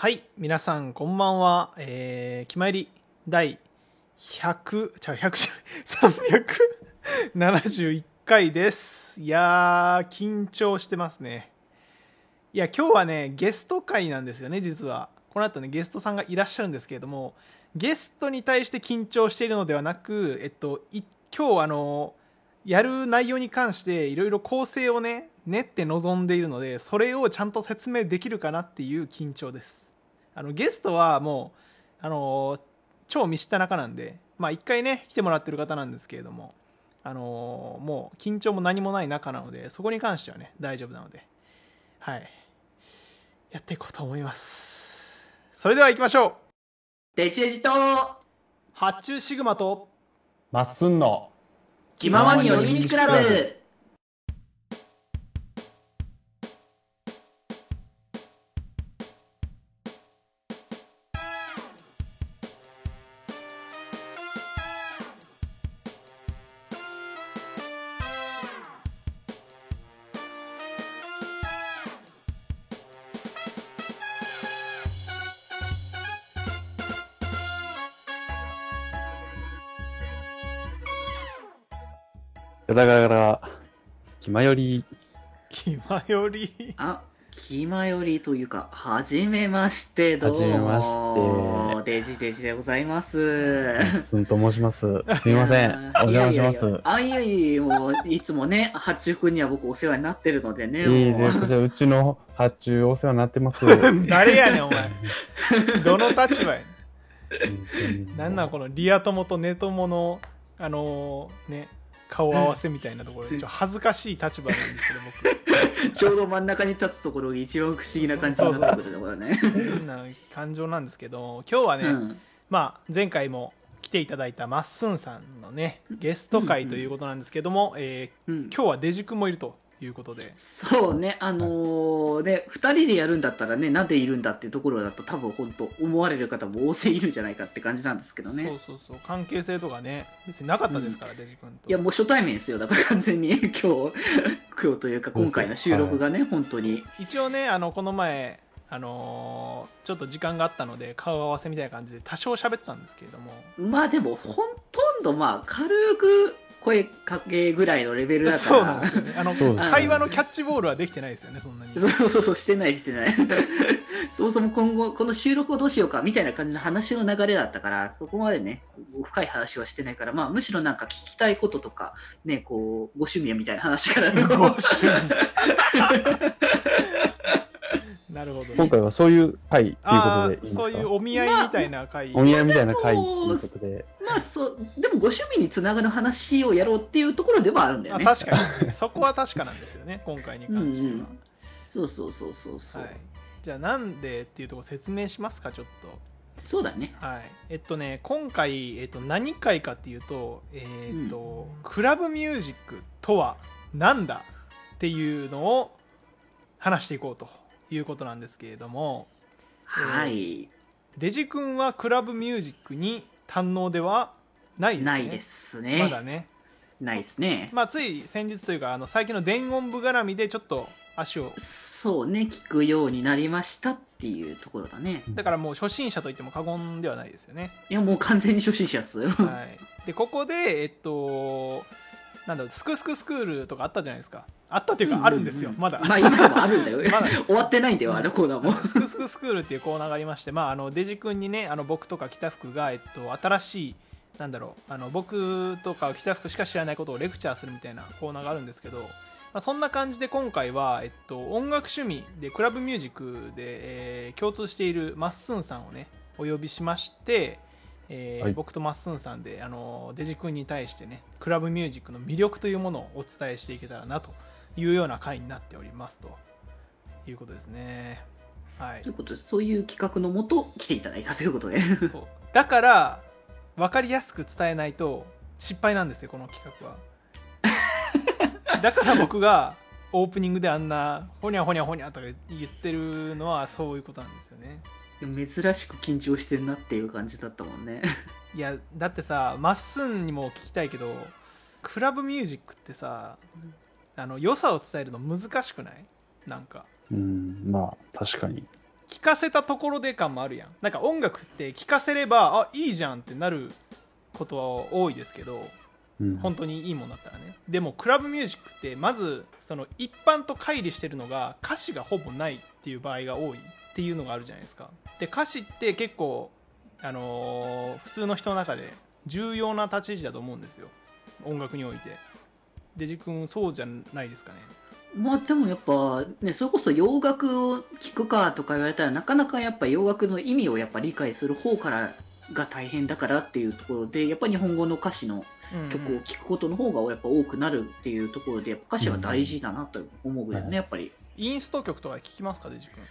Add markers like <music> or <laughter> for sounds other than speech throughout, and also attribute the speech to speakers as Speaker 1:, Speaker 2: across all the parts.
Speaker 1: はい皆さんこんばんは。えー、決まり。第100じゃう100じゃ371回です。いやー緊張してますね。いや今日はねゲスト会なんですよね実は。この後ねゲストさんがいらっしゃるんですけれどもゲストに対して緊張しているのではなくえっと今日あのやる内容に関していろいろ構成をね練って臨んでいるのでそれをちゃんと説明できるかなっていう緊張です。あのゲストはもうあの超見知った仲なんでまあ一回ね来てもらってる方なんですけれどもあのもう緊張も何もない仲なのでそこに関してはね大丈夫なのではい。やっていこうと思います。それでは行きましょう。
Speaker 2: デジデジと
Speaker 1: 発注シグマと
Speaker 3: まっすんの
Speaker 2: 気ままに寄り道クラブ
Speaker 3: ガタガタガタ、気まより、
Speaker 1: 気まより。
Speaker 2: あ気まよりというかはじめまして。どうも
Speaker 3: はじめまして。
Speaker 2: デジデジでございます。
Speaker 3: すんと申します。すみません。<laughs> お邪魔します。い
Speaker 2: あいやいやもういつもね八中君には僕お世話になってるのでね
Speaker 3: いえ、
Speaker 2: もう。
Speaker 3: こちらうちの発注お世話になってます。<laughs>
Speaker 1: 誰やねんお前。<laughs> どの立場やねん。
Speaker 3: な
Speaker 1: なんなんこのリア友とネ友のあのーね顔合わせみたいなところで <laughs> ちょ恥ずかしい立場なんですけど僕。<laughs>
Speaker 2: ちょうど真ん中に立つところが一番不思議な感じになってくるところだね。
Speaker 1: 変な感情なんですけど今日はね、
Speaker 2: うん。
Speaker 1: まあ前回も来ていただいたまっすんさんのねゲスト会ということなんですけども、えー
Speaker 2: うん。
Speaker 1: 今日はデジ君もいるということで。
Speaker 2: そうね、あのーね、2人でやるんだったらね、なんでいるんだっていうところだと、多分本当、思われる方も大勢いるんじゃないかって感じなんですけど
Speaker 1: そう
Speaker 2: ね。
Speaker 1: そうそう。関係性とかね別になかったですから、デジ君と。
Speaker 2: いや、もう初対面ですよ、だから完全に今日、<laughs> 今日というか、今回の収録がね、本当に。
Speaker 1: 一応ねあのこの前あのーちょっと時間があったので顔合わせみたいな感じで多少喋ったんですけれども。
Speaker 2: まあでも、ほとんど、まあ、軽く声かけぐらいのレベルだか
Speaker 1: そうなんで
Speaker 2: ら。
Speaker 1: すよね。あの会話のキャッチボールはできてないですよねそんなに。
Speaker 2: そうそうそう、してない、してない。<laughs> そもそも今後、この収録をどうしようかみたいな感じの話の流れだったから、そこまでね、深い話はしてないから、まあ、むしろなんか聞きたいこととか、ね、こう、ご趣味みたいな話から、
Speaker 1: ご趣味なるほど、
Speaker 3: 今回はそういう回っていう
Speaker 1: あ
Speaker 3: ことでいいんですか？
Speaker 1: あそういうお見合いみたいな会、
Speaker 3: お見合いみたいな回っていうことで。
Speaker 2: まあ、そう、でもご趣味につながる話をやろうっていうところではあるんだよね。
Speaker 1: あ確かに。そこは確かなんですよね <laughs> 今回に関しては、
Speaker 2: うんうん。そうそうそうそうそう。
Speaker 1: はい、じゃあなんでっていうところ説明しますかちょっと。
Speaker 2: そうだね。
Speaker 1: はい。えっとね今回、えっと、何回かっていうとえーっと、クラブミュージックとは何だっていうのを話していこうということなんですけれども
Speaker 2: はい。
Speaker 1: デジ君はクラブミュージックに堪能ではないですね
Speaker 2: ないですね。
Speaker 1: まだね
Speaker 2: ないですね。
Speaker 1: まあつい先日というかあの最近の電音部絡みでちょっと足を
Speaker 2: そうね、聞くようになりましたっていうところだね。
Speaker 1: だからもう初心者といっても過言ではないですよね
Speaker 2: いや、もう完全に初心者っすよ。
Speaker 1: はい、でここでえっとなんだろうスクスクスクールとかあったじゃないですか。あったっていうかあるんですよ、
Speaker 2: ううう
Speaker 1: まだ、
Speaker 2: まあ今でもあるんだよ。<laughs>
Speaker 1: まだ。
Speaker 2: 終わってないんだよ、あのコーナーも。
Speaker 1: スクスクスクールっていうコーナーがありまして、まあ、あのデジ君にねあの僕とか北福が、えっと、新しいなんだろうあの僕とか北福しか知らないことをレクチャーするみたいなコーナーがあるんですけど、まあ、そんな感じで今回は、えっと、音楽趣味でクラブミュージックで、えー共通しているまっすんさんをねお呼びしまして、えー
Speaker 3: はい。
Speaker 1: 僕とまっすんさんであのデジ君に対してねクラブミュージックの魅力というものをお伝えしていけたらなというような回になっておりますと。いうことですね。はい。
Speaker 2: ということで、そういう企画のもと来ていただいたということで。
Speaker 1: そう。だから分かりやすく伝えないと失敗なんですよこの企画は。<laughs> だから僕がオープニングであんなほにゃほにゃほにゃとか言ってるのはそういうことなんですよね
Speaker 2: 珍しく緊張してんなっていう感じだったもんね。<laughs>
Speaker 1: いやだってさまっすんにも聞きたいけどクラブミュージックってさあの良さを伝えるの難しくない？なんか。
Speaker 3: うん、まあ、確かに。
Speaker 1: 聞かせたところで感もあるやん。なんか音楽って聞かせればあいいじゃんってなることは多いですけど
Speaker 3: うん。
Speaker 1: 本当にいいもんだったらね。でもクラブミュージックってまずその一般と乖離してるのが歌詞がほぼないっていう場合が多いっていうのがあるじゃないですか。で歌詞って結構、あのー普通の人の中で重要な立ち位置だと思うんですよ。音楽において。デジ君そうじゃないですかね。
Speaker 2: まあでもやっぱね、それこそ洋楽を聴くかとか言われたら、なかなかやっぱ洋楽の意味をやっぱ理解する方からが大変だからっていうところで、やっぱ日本語の歌詞の
Speaker 1: うんうん
Speaker 2: 曲を聴くことの方がやっぱ多くなるっていうところで、やっぱ歌詞は大事だなと思うよ
Speaker 3: うん
Speaker 2: ね、やっぱり。
Speaker 1: インスト曲とか聞きますかデジ君？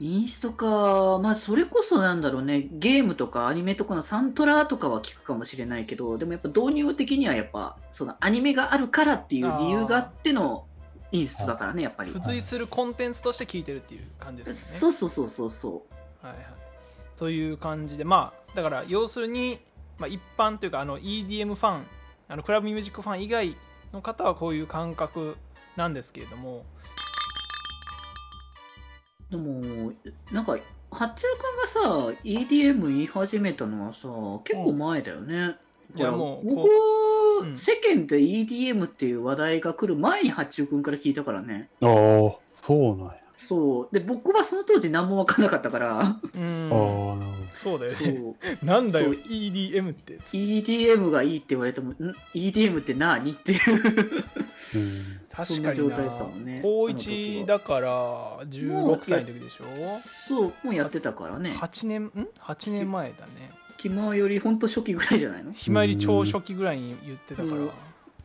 Speaker 2: インストか、まあそれこそなんだろうね、ゲームとかアニメとかのサントラとかは聞くかもしれないけど、でもやっぱ導入的にはやっぱ、そのアニメがあるからっていう理由があってのインストだからね、やっぱり。
Speaker 1: 付。随するコンテンツとして聞いてるっていう感じですよね。
Speaker 2: そうそうそうそうそう。
Speaker 1: はいはい、という感じでまあだから要するに、まあ、一般というかあの EDM ファンあのクラブミュージックファン以外の方はこういう感覚なんですけれども
Speaker 2: でも、なんか、ハッチェル君がさ、EDM 言い始めたのはさ、結構前だよね。
Speaker 1: いやもう
Speaker 2: 僕、
Speaker 1: こうん
Speaker 2: 世間で EDM っていう話題が来る前にハッチェル君から聞いたからね。
Speaker 3: ああ、そうなんや。
Speaker 2: そう。で、僕はその当時何も分からなかったから、
Speaker 1: うん
Speaker 3: ああ、なるほ
Speaker 1: そうだよね。なんだよ EDM って
Speaker 2: EDM がいいって言われても、ん ?EDM って何？っていう。
Speaker 3: ど。うん。
Speaker 1: 確かに
Speaker 2: な状態だ
Speaker 1: な
Speaker 2: ったもんね
Speaker 1: 高
Speaker 2: あの時
Speaker 1: 1
Speaker 2: は
Speaker 1: だから16歳の時でしょ？
Speaker 2: そう、もうやってたからね。
Speaker 1: 8年ん？8年前だね
Speaker 2: キマより本当初期ぐらいじゃないの？
Speaker 1: ひまわり超初期ぐらいに言ってたから、
Speaker 2: うん
Speaker 1: い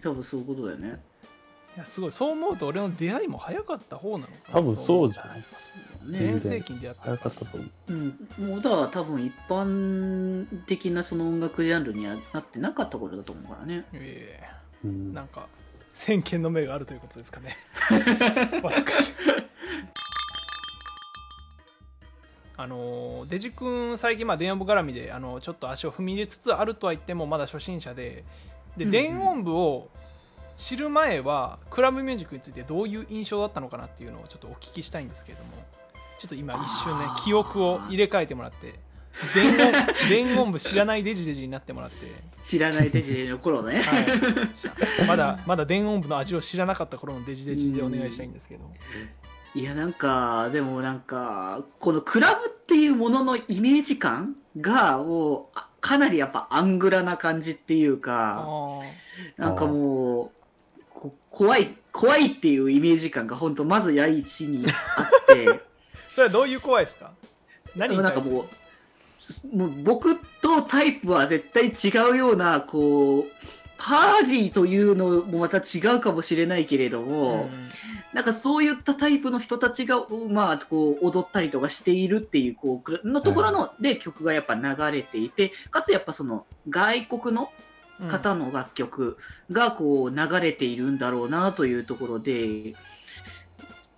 Speaker 2: 多分そういうことだよね。
Speaker 1: やすごい。そう思うと俺の出会いも早かった方なのかな。
Speaker 3: 多分そうじゃない
Speaker 1: 全盛期に出会った
Speaker 3: 早かったと思う。
Speaker 2: うん、もうだから多分一般的なその音楽ジャンルにはなってなかった頃だと思うからね。
Speaker 1: ええ
Speaker 3: うん。
Speaker 1: なんか先見の目があるということですかね。<laughs> 私。あのデジ君最近まあ電音部絡みであのちょっと足を踏み入れつつあるとは言ってもまだ初心者でで、
Speaker 2: うんうん
Speaker 1: 電音部を知る前はクラブミュージックについてどういう印象だったのかなっていうのをちょっとお聞きしたいんですけれども。ちょっと今一瞬ね記憶を入れ替えてもらって。電音電音部知らないデジデジになってもらって。
Speaker 2: 知らないデジデジの頃ね。
Speaker 1: はい、まだまだ電音部の味を知らなかった頃のデジデジでお願いしたいんですけど、
Speaker 2: いやなんか、でもなんか、このクラブっていうもののイメージ感がもうあかなりやっぱアングラな感じっていうか、
Speaker 1: あ
Speaker 2: なんかもう、こ怖い、怖いっていうイメージ感が本当まず第一にあって、<laughs>
Speaker 1: それはどういう怖いですか？何
Speaker 2: なんかもう、もう僕とタイプは絶対違うような、こう、パーリーというのもまた違うかもしれないけれども、なんかそういったタイプの人たちが、まあ、こう、踊ったりとかしているっていう、こうのところの、で曲がやっぱ流れていて、かつやっぱその、外国の
Speaker 1: うん
Speaker 2: 方の楽曲がこう流れているんだろうなというところで、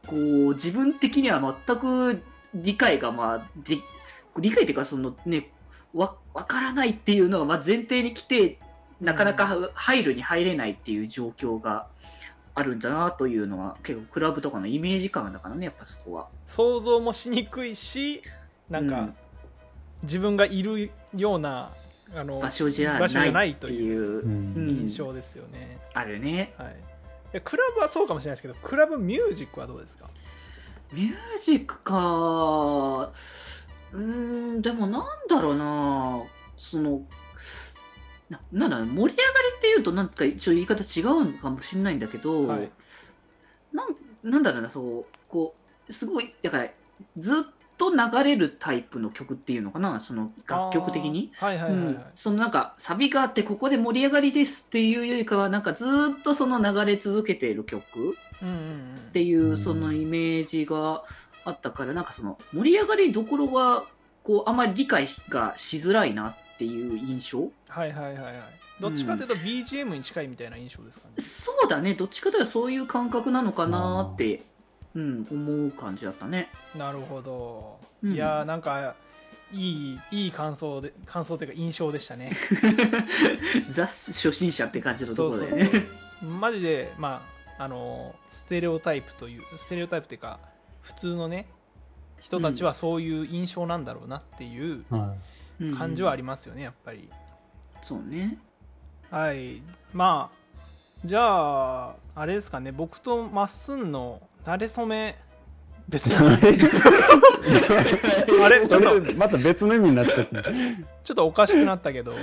Speaker 2: こう自分的には全く理解がまあで理解というかそのねわわからないっていうのがまあ前提に来てなかなか入るに入れないっていう状況があるんだなというのは結構クラブとかのイメージ感だからねやっぱそこは。
Speaker 1: 想像もしにくいしなんか、
Speaker 2: うん。
Speaker 1: 自分がいるようなあの
Speaker 2: 場所じゃ
Speaker 1: な
Speaker 2: ない
Speaker 1: という印象ですよね、
Speaker 2: あるね。
Speaker 1: はい、クラブはそうかもしれないですけどクラブミュージックはどうですか？
Speaker 2: ミュージックか、うーん、でもなんだろうな、その、ななんだろう盛り上がりっていうと、なんか一応言い方違うのかもしれないんだけど、
Speaker 1: はい。
Speaker 2: なんなんだろうな、そう、こう、すごい、だから、ずっと流れるタイプの曲っていうのかな、その楽曲的に？そのなんかサビがあってここで盛り上がりですっていうよりかはなんかずーっとその流れ続けている曲
Speaker 1: うんうんうん
Speaker 2: っていううん。そのイメージがあったから、なんかその盛り上がりどころがこうあまり理解がしづらいなっていう印象？
Speaker 1: はいはいはいはい。どっちかというと BGM に近いみたいな印象ですかね、
Speaker 2: そうだね。どっちかというとそういう感覚なのかなって、うん、思う感じだったね。
Speaker 1: なるほど、
Speaker 2: うん。
Speaker 1: いやーなんかいいいい感想で感想というか印象でしたね。<laughs>
Speaker 2: ザ初心者って感じのところだよね。
Speaker 1: そうマジでまああのステレオタイプというステレオタイプっていうか普通のね人たちはそういう印象なんだろうなっていう感じはありますよねやっぱり。
Speaker 2: そうね。
Speaker 1: はい。まあじゃああれですかね僕とまっすんの馴れ初め？別に。<laughs> あれ？
Speaker 3: い。
Speaker 1: ちょっと。
Speaker 3: それまた別の意味になっちゃって。
Speaker 1: ちょっとおかしくなったけど。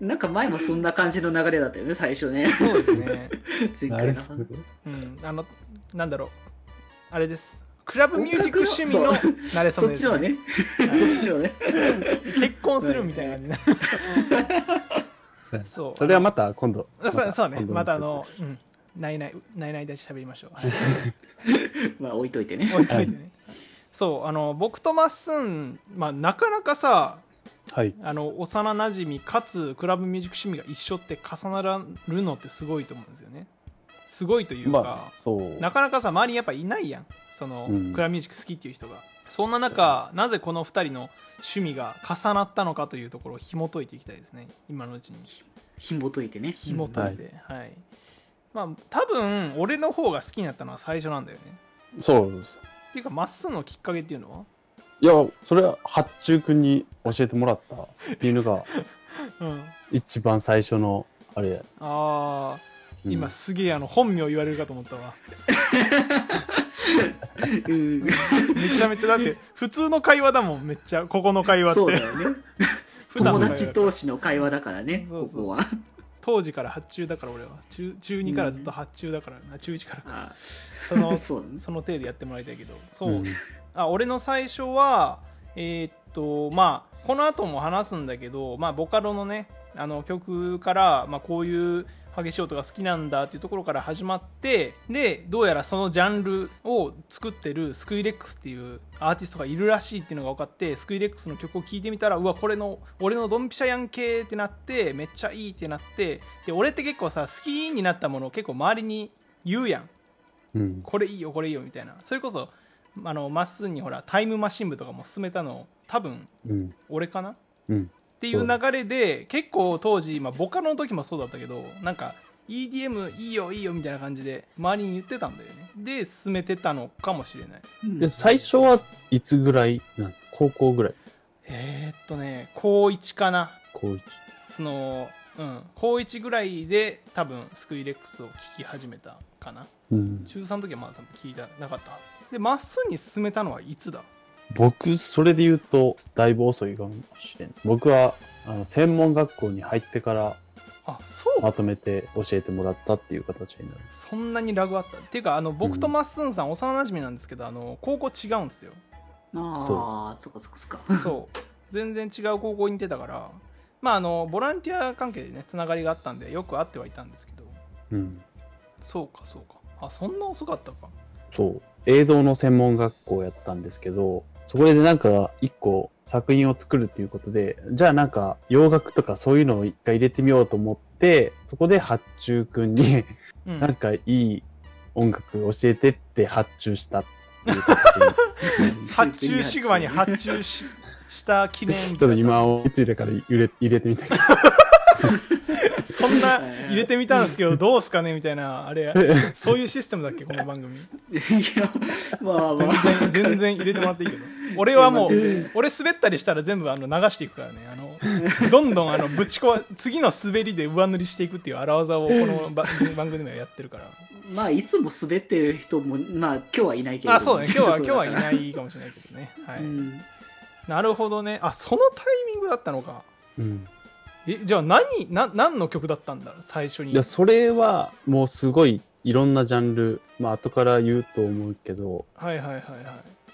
Speaker 2: なんか前もそんな感じの流れだったよね、最初ね。
Speaker 1: そうですね。
Speaker 2: 前。
Speaker 1: うん。あのなんだろう。あれです。クラブミュージック趣味の馴れ初
Speaker 2: そ
Speaker 1: めです、
Speaker 2: っちはね。
Speaker 1: はい。
Speaker 2: そっちはね。
Speaker 1: 結婚するみたいな感じねそう。
Speaker 3: それはまた今度。
Speaker 1: あそうそうね。またあの
Speaker 3: 説、
Speaker 1: うん、ないないないないで喋りましょう、は <laughs> い <laughs>
Speaker 2: まあ置いといてね。
Speaker 1: 置いといてね。そうあの僕とまっすん、まあ、なかなかさ
Speaker 3: はい。
Speaker 1: あの幼なじみかつクラブミュージック趣味が一緒って重なるのってすごいと思うんですよね。すごいというか、
Speaker 3: まあ、そう。
Speaker 1: なかなかさ周りにやっぱいないやん。その、
Speaker 3: うん。
Speaker 1: クラブミュージック好きっていう人が。そんな中なぜこの2人の趣味が重なったのかというところを紐解いていきたいですね。今のうちに。
Speaker 2: 紐解いてね。
Speaker 1: 紐解いて、はいまあ多分俺の方が好きになったのは最初なんだよね
Speaker 3: そうです。
Speaker 1: っていうかまっすぐのきっかけっていうのは？い
Speaker 3: や、それは八中君に教えてもらったっていうのが <laughs>
Speaker 1: うん
Speaker 3: 一番最初の、あれ。
Speaker 1: ああ、
Speaker 3: うん
Speaker 1: 今すげえあの本名言われるかと思ったわ <laughs>
Speaker 2: うん。
Speaker 1: めちゃめちゃだって普通の会話だもんめっちゃここの会話って
Speaker 2: そうだよね。<laughs>
Speaker 1: 普段
Speaker 2: 友達
Speaker 1: の会話
Speaker 2: 同士の会話だからね、
Speaker 1: そうそうそう
Speaker 2: ここは。
Speaker 1: 当時から発注だから俺は。中中2からずっと発注だからな。中1から
Speaker 2: あ。
Speaker 1: その <laughs>
Speaker 2: そね。
Speaker 1: その程度やってもらいたいけど。そう、
Speaker 3: うん。
Speaker 1: あ俺の最初はえーっとまあこの後も話すんだけどまあボカロのねあの曲から、まあ、こういう激しい音が好きなんだっていうところから始まってでどうやらそのジャンルを作ってるスクイレックスっていうアーティストがいるらしいっていうのが分かってスクイレックスの曲を聴いてみたらうわこれの俺のドンピシャやんけーってなってめっちゃいいってなってで俺って結構さ好きになったものを結構周りに言うやん
Speaker 3: うん。
Speaker 1: これいいよこれいいよみたいなそれこそあのまっすーにほらタイムマシン部とかも進めたの多分
Speaker 3: うん。
Speaker 1: 俺かな？っ
Speaker 3: うん。
Speaker 1: ていう流れで結構当時、まあ、ボカロの時もそうだったけどなんか EDM いいよいいよみたいな感じで周りに言ってたんだよね。で進めてたのかもしれない。
Speaker 2: うん。
Speaker 3: で最初はいつぐらい？なん高校ぐらい？
Speaker 1: えー、っとね高1かな。
Speaker 3: 高一。
Speaker 1: そのうん。高1ぐらいで多分スクイレックスを聴き始めたかな。
Speaker 3: うん。
Speaker 1: 中3の時はまだ多分聞いてなかったはず。でまっすーに進めたのはいつだ？
Speaker 3: 僕、それで言うと、だいぶ遅いかもしれん。僕は、あの、専門学校に入ってから、
Speaker 1: あそう
Speaker 3: まとめて教えてもらったっていう形になる。
Speaker 1: そんなにラグあった？っていうかあの僕とまっすんさん、幼なじみなんですけどあの高校違うんですよ
Speaker 2: ああ、
Speaker 3: そ
Speaker 2: そっかそっかそっか。
Speaker 1: そう全然違う高校に行ってたからまああのボランティア関係でねつながりがあったんでよく会ってはいたんですけど
Speaker 3: うん。
Speaker 1: そうかそうかあそんな遅かったか
Speaker 3: そう。映像の専門学校やったんですけど、そこでなんか一個作品を作るっていうことで、じゃあなんか洋楽とかそういうのを一回入れてみようと思って、そこで発注くんに
Speaker 1: うん。
Speaker 3: なんかいい音楽教えてって発注したっていう形
Speaker 1: 発注 <laughs> シグマに発注しした記念
Speaker 3: ちょっと今思いついたから入れ入れてみたけど。
Speaker 1: そんな入れてみたんですけどどうすかねみたいなあれそういうシステムだっけこの番組。
Speaker 2: いや、まあまあ。
Speaker 1: 全然全然入れてもらっていいけど。俺はもう俺滑ったりしたら全部あの流していくからね。あのどんどんあのぶち壊次の滑りで上塗りしていくっていう荒技をこのば番組ではやってるから。
Speaker 2: まあ、いつも滑ってる人も、まあ、今日はいないけれども。
Speaker 1: あそうだね。今日は今日はいないかもしれないけどね、はい。
Speaker 2: うん。
Speaker 1: なるほどね。あそのタイミングだったのか。
Speaker 3: うん。
Speaker 1: えじゃあ何な何の曲だったんだ最初に。
Speaker 3: いや、それはもうすごいいろんなジャンル、まあ後から言うと思うけど、
Speaker 1: はいはいはいはい。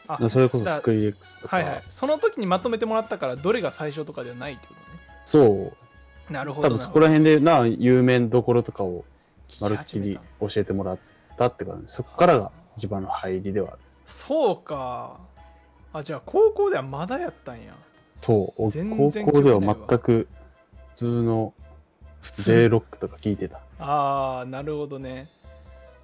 Speaker 1: あ
Speaker 3: それこそスクリレックスとか、
Speaker 1: はいはい。その時にまとめてもらったからどれが最初とかではないってことね。
Speaker 3: そう、
Speaker 1: なるほど
Speaker 3: 多分そこら辺でな、有名どころとかをま
Speaker 1: ま
Speaker 3: るっきり教えてもらったって感じ。そこからが一番の入りではある。
Speaker 1: そうか。あじゃあ高校ではまだやったんや。
Speaker 3: そう、
Speaker 1: 全
Speaker 3: 高
Speaker 1: 然
Speaker 3: 校では全く普通の
Speaker 1: 普通。
Speaker 3: J ロックとか聞いてた。
Speaker 1: ああなるほどね。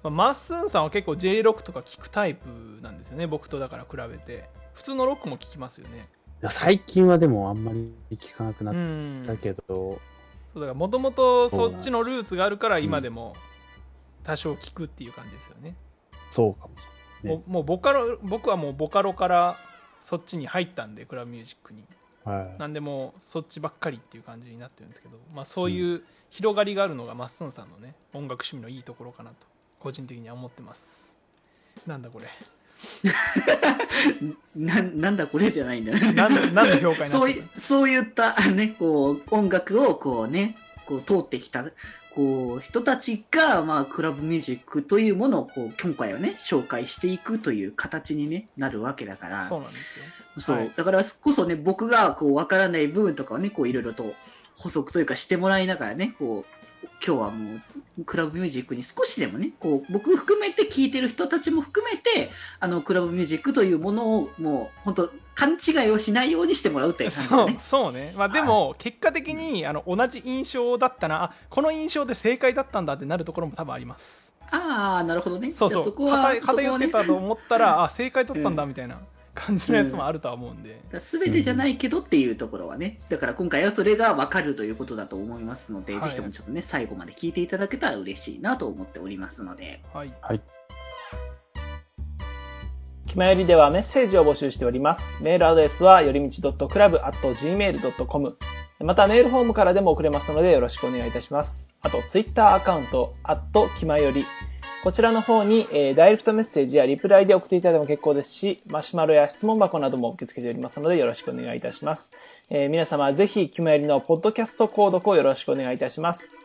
Speaker 1: まあまっすんさんは結構 J ロックとか聞くタイプなんですよね僕とだから比べて。普通のロックも聞きますよね。
Speaker 3: いや最近はでもあんまり聞かなくな
Speaker 1: う
Speaker 3: っ
Speaker 1: ん
Speaker 3: たけど、
Speaker 1: そうだからもともとそっちのルーツがあるから今でも多少聞くっていう感じですよね、
Speaker 3: そうかも。ね。
Speaker 1: もうボカロ僕はもうボカロからそっちに入ったんでクラブミュージックに
Speaker 3: はい。
Speaker 1: なんでもうそっちばっかりっていう感じになってるんですけど、まあ、そういう広がりがあるのがまっすんさんのね音楽趣味のいいところかなと個人的には思ってますなんだこれ <laughs>
Speaker 2: ななんだこれじゃないんだね。
Speaker 1: 何の何の評価になっ
Speaker 2: そうい
Speaker 1: ちゃっ
Speaker 2: そういった、ね、こう、音楽をこうね、こう通ってきた、こう、人たちが、まあ、クラブミュージックというものを、こう、今回はね、紹介していくという形に、ね、なるわけだから。
Speaker 1: たそうなんですよ。
Speaker 2: そう、
Speaker 1: はい。
Speaker 2: だからこそね、僕がこう分からない部分とかをね、こういろいろと補足というかしてもらいながらね、こう、今日はもう、クラブミュージックに少しでもね、こう、僕含めて聴いてる人たちも含めて、あの、クラブミュージックというものを、もう、本当勘違いをしないようにしてもらうという感じ
Speaker 1: そう
Speaker 2: だね。
Speaker 1: そうね、まあ、でも結果的にあの同じ印象だったなあこの印象で正解だったんだってなるところも多分あります。
Speaker 2: ああ、なるほどね。
Speaker 1: そうそう。
Speaker 2: じゃあこは
Speaker 1: 偏偏ってたと思ったら、あ正解だったんだみたいな感じのやつもあるとは思うんで、
Speaker 2: すべてじゃないけどっていうところはね、だから今回はそれが分かるということだと思いますので、
Speaker 1: はい
Speaker 2: ぜひともちょっとね、最後まで聞いていただけたら嬉しいなと思っておりますので。
Speaker 1: はい
Speaker 3: はい。
Speaker 1: 気まよりではメッセージを募集しております。メールアドレスはよりみち .club.gmail.com またメールフォームからでも送れますのでよろしくお願いいたします。あと、ツイッターアカウント、アットきまより。こちらの方に、えーダイレクトメッセージやリプライで送っていただいても結構ですし、マシュマロや質問箱なども受け付けておりますのでよろしくお願いいたします。えー皆様ぜひ、きまよりのポッドキャスト購読をよろしくお願いいたします。